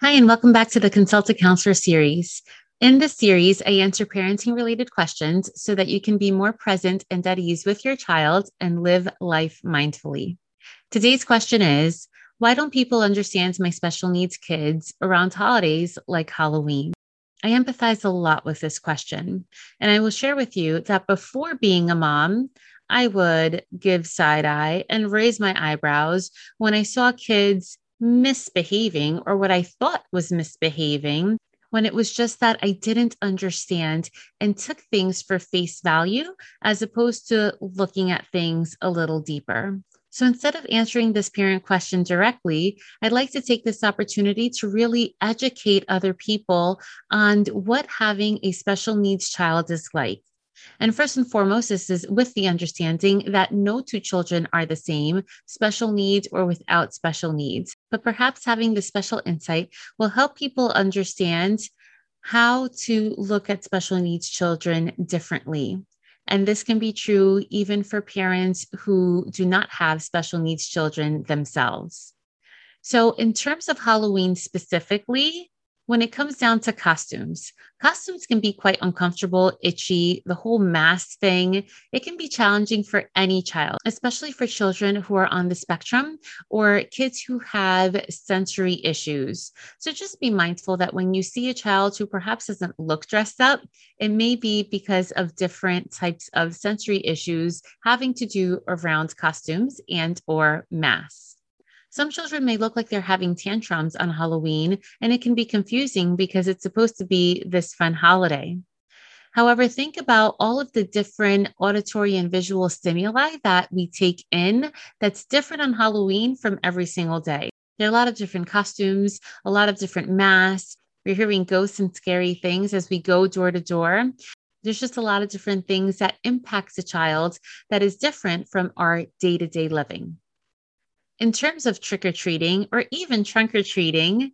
Hi, and welcome back to the Consult a Counselor series. In this series, I answer parenting related questions so that you can be more present and at ease with your child and live life mindfully. Today's question is Why don't people understand my special needs kids around holidays like Halloween? I empathize a lot with this question, and I will share with you that before being a mom, I would give side eye and raise my eyebrows when I saw kids misbehaving or what I thought was misbehaving when it was just that I didn't understand and took things for face value as opposed to looking at things a little deeper. So instead of answering this parent question directly, I'd like to take this opportunity to really educate other people on what having a special needs child is like. And first and foremost, this is with the understanding that no two children are the same, special needs or without special needs. But perhaps having the special insight will help people understand how to look at special needs children differently. And this can be true even for parents who do not have special needs children themselves. So, in terms of Halloween specifically, when it comes down to costumes, costumes can be quite uncomfortable, itchy, the whole mask thing. It can be challenging for any child, especially for children who are on the spectrum or kids who have sensory issues. So just be mindful that when you see a child who perhaps doesn't look dressed up, it may be because of different types of sensory issues having to do around costumes and or masks. Some children may look like they're having tantrums on Halloween, and it can be confusing because it's supposed to be this fun holiday. However, think about all of the different auditory and visual stimuli that we take in that's different on Halloween from every single day. There are a lot of different costumes, a lot of different masks. We're hearing ghosts and scary things as we go door to door. There's just a lot of different things that impacts a child that is different from our day to day living in terms of trick or treating or even trunk or treating,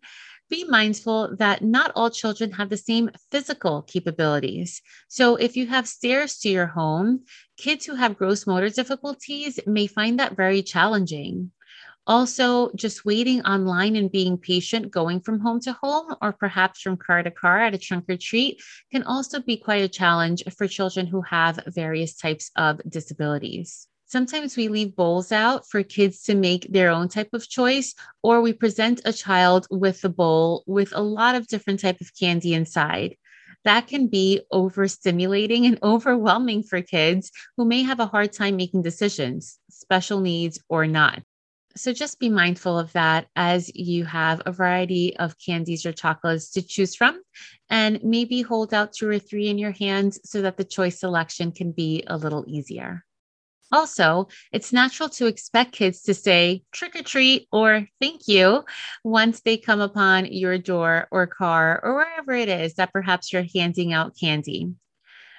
be mindful that not all children have the same physical capabilities. So, if you have stairs to your home, kids who have gross motor difficulties may find that very challenging. Also, just waiting online and being patient going from home to home or perhaps from car to car at a trunk or treat can also be quite a challenge for children who have various types of disabilities. Sometimes we leave bowls out for kids to make their own type of choice, or we present a child with a bowl with a lot of different type of candy inside. That can be overstimulating and overwhelming for kids who may have a hard time making decisions, special needs or not. So just be mindful of that as you have a variety of candies or chocolates to choose from, and maybe hold out two or three in your hands so that the choice selection can be a little easier. Also, it's natural to expect kids to say trick or treat or thank you once they come upon your door or car or wherever it is that perhaps you're handing out candy.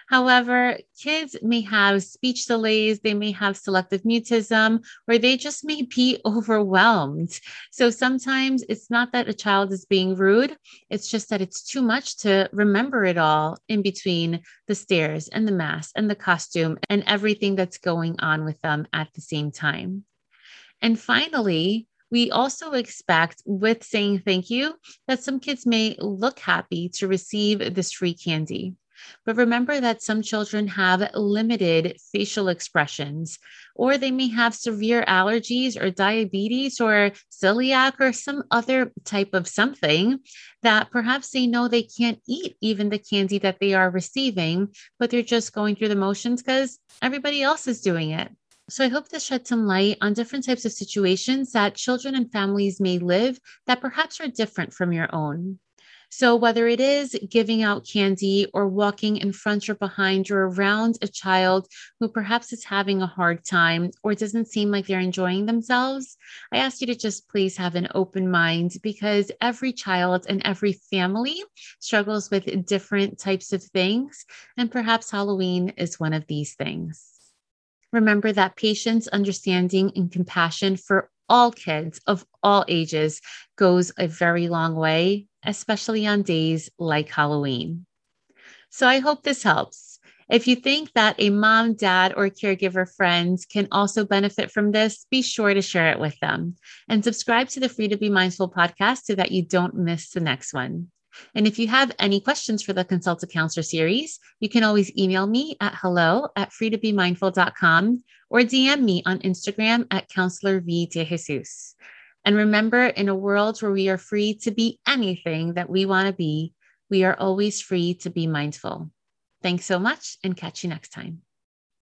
However, kids may have speech delays, they may have selective mutism, or they just may be overwhelmed. So sometimes it's not that a child is being rude, it's just that it's too much to remember it all in between the stairs and the mask and the costume and everything that's going on with them at the same time. And finally, we also expect with saying thank you that some kids may look happy to receive this free candy. But remember that some children have limited facial expressions, or they may have severe allergies or diabetes or celiac or some other type of something that perhaps they know they can't eat even the candy that they are receiving, but they're just going through the motions because everybody else is doing it. So, I hope this shed some light on different types of situations that children and families may live that perhaps are different from your own. So, whether it is giving out candy or walking in front or behind or around a child who perhaps is having a hard time or doesn't seem like they're enjoying themselves, I ask you to just please have an open mind because every child and every family struggles with different types of things. And perhaps Halloween is one of these things. Remember that patience, understanding, and compassion for all kids of all ages goes a very long way, especially on days like Halloween. So I hope this helps. If you think that a mom, dad, or caregiver friend can also benefit from this, be sure to share it with them and subscribe to the Free to Be Mindful podcast so that you don't miss the next one. And if you have any questions for the Consult a Counselor series, you can always email me at hello at freetobemindful.com or DM me on Instagram at Counselor V de Jesus. And remember, in a world where we are free to be anything that we want to be, we are always free to be mindful. Thanks so much and catch you next time.